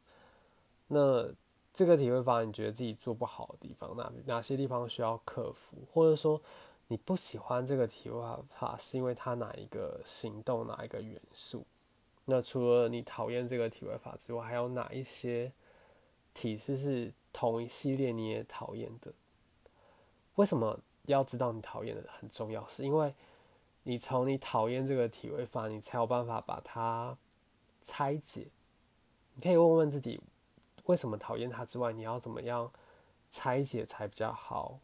那这个体位法，你觉得自己做不好的地方，哪哪些地方需要克服？或者说你不喜欢这个体位法，是因为它哪一个行动、哪一个元素？那除了你讨厌这个体位法之外，还有哪一些体式是同一系列你也讨厌的？为什么要知道你讨厌的很重要？是因为你从你讨厌这个体位法，你才有办法把它拆解。你可以问问自己。为什么讨厌它之外，你要怎么样拆解才比较好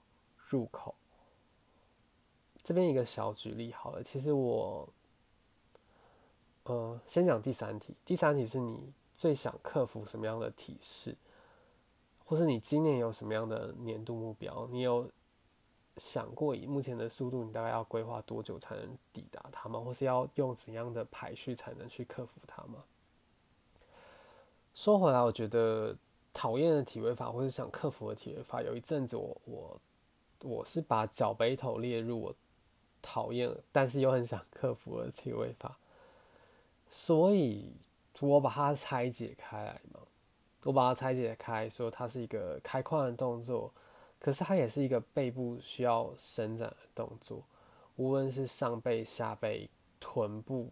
入口？这边一个小举例好了，其实我，呃，先讲第三题。第三题是你最想克服什么样的体式，或是你今年有什么样的年度目标？你有想过以目前的速度，你大概要规划多久才能抵达它吗？或是要用怎样的排序才能去克服它吗？说回来，我觉得讨厌的体位法，或是想克服的体位法，有一阵子我我我是把脚背头列入我讨厌，但是又很想克服的体位法，所以我把它拆解开来嘛，我把它拆解开，说它是一个开髋的动作，可是它也是一个背部需要伸展的动作，无论是上背、下背、臀部、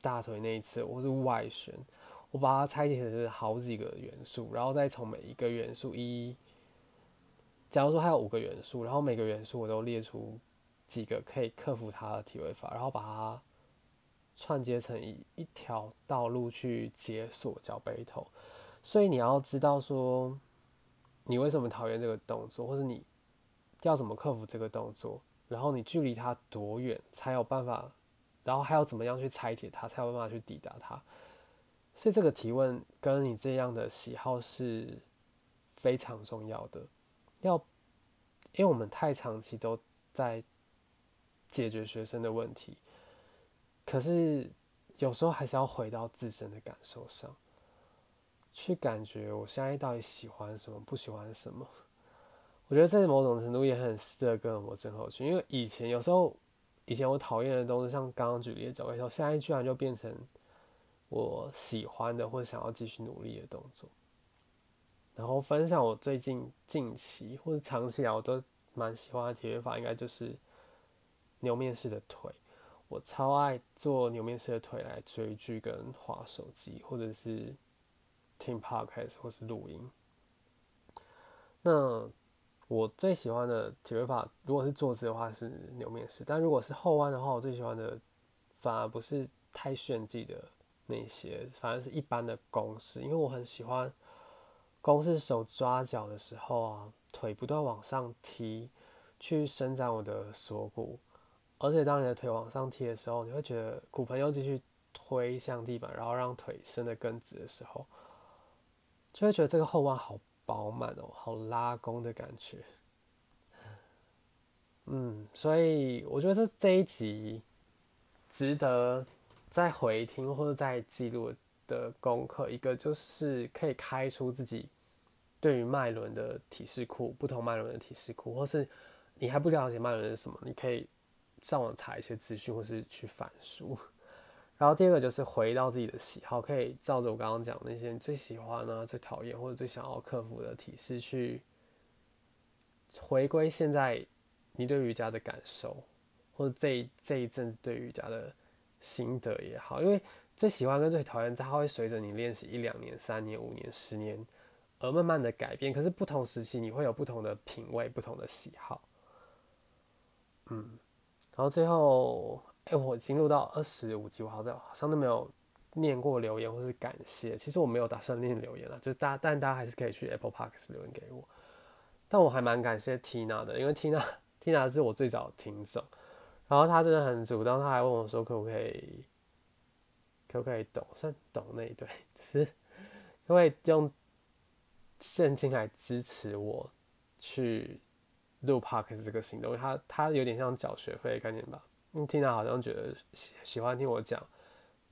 大腿内侧，或是外旋。我把它拆解成好几个元素，然后再从每一个元素一，假如说还有五个元素，然后每个元素我都列出几个可以克服它的体位法，然后把它串接成一一条道路去解锁脚背头。所以你要知道说，你为什么讨厌这个动作，或者你要怎么克服这个动作，然后你距离它多远才有办法，然后还要怎么样去拆解它，才有办法去抵达它。所以这个提问跟你这样的喜好是非常重要的，要，因为我们太长期都在解决学生的问题，可是有时候还是要回到自身的感受上，去感觉我现在到底喜欢什么，不喜欢什么。我觉得在某种程度也很适合跟我症候群，因为以前有时候，以前我讨厌的东西，像刚刚举例的脚背头，现在居然就变成。我喜欢的或者想要继续努力的动作，然后分享我最近近期或者长期来，我都蛮喜欢的体位法，应该就是牛面式的腿。我超爱做牛面式的腿来追剧跟划手机，或者是听 podcast 或是录音。那我最喜欢的体位法，如果是坐姿的话是牛面式，但如果是后弯的话，我最喜欢的反而不是太炫技的。那些反而是一般的公式，因为我很喜欢公式手抓脚的时候啊，腿不断往上踢，去伸展我的锁骨，而且当你的腿往上踢的时候，你会觉得骨盆又继续推向地板，然后让腿伸得更直的时候，就会觉得这个后弯好饱满哦，好拉弓的感觉。嗯，所以我觉得这这一集值得。再回听或者再记录的功课，一个就是可以开出自己对于脉轮的体式库，不同脉轮的体式库，或是你还不了解脉轮是什么，你可以上网查一些资讯，或是去反书。然后第二个就是回到自己的喜好，可以照着我刚刚讲那些你最喜欢啊、最讨厌或者最想要克服的体式去回归现在你对瑜伽的感受，或者这这一阵子对瑜伽的。心得也好，因为最喜欢跟最讨厌，它会随着你练习一两年、三年、五年、十年而慢慢的改变。可是不同时期你会有不同的品味、不同的喜好。嗯，然后最后，哎，我进入到二十五集，我好像好像都没有念过留言或是感谢。其实我没有打算念留言了，就是大家，但大家还是可以去 Apple Park 留言给我。但我还蛮感谢 Tina 的，因为 Tina Tina 是我最早听众。然后他真的很主动，他还问我说：“可不可以，可不可以懂？算懂那一对，就是因为用现金来支持我去录 park 这个行动。他他有点像缴学费的概念吧？因为听他好像觉得喜喜欢听我讲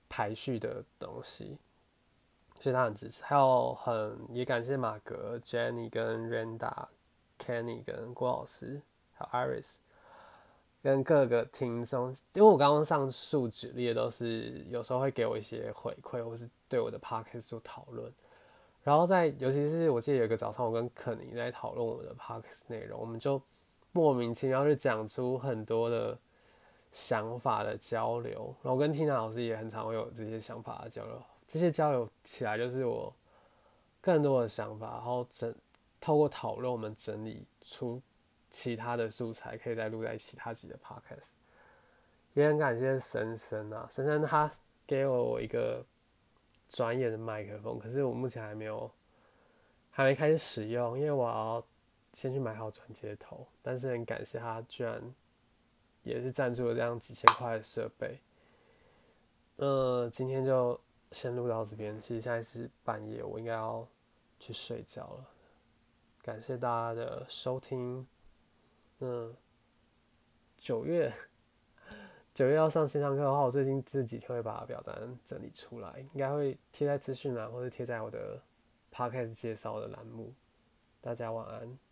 排序的东西，所以他很支持。还有很也感谢马格、Jenny 跟 Randa、Kenny 跟郭老师，还有 Iris。”跟各个听众，因为我刚刚上述举例的都是有时候会给我一些回馈，或是对我的 podcast 做讨论。然后在，尤其是我记得有一个早上，我跟肯尼在讨论我的 podcast 内容，我们就莫名其妙就讲出很多的想法的交流。然后跟 Tina 老师也很常会有这些想法的交流，这些交流起来就是我更多的想法，然后整透过讨论，我们整理出。其他的素材可以再录在其他集的 podcast，也很感谢深深啊，深深他给我一个专业的麦克风，可是我目前还没有，还没开始使用，因为我要先去买好转接头。但是很感谢他，居然也是赞助了这样几千块的设备。嗯，今天就先录到这边。其实现在是半夜，我应该要去睡觉了。感谢大家的收听。嗯，九月 九月要上线上课的话，我最近这几天会把表单整理出来，应该会贴在资讯栏或者贴在我的 podcast 介绍的栏目。大家晚安。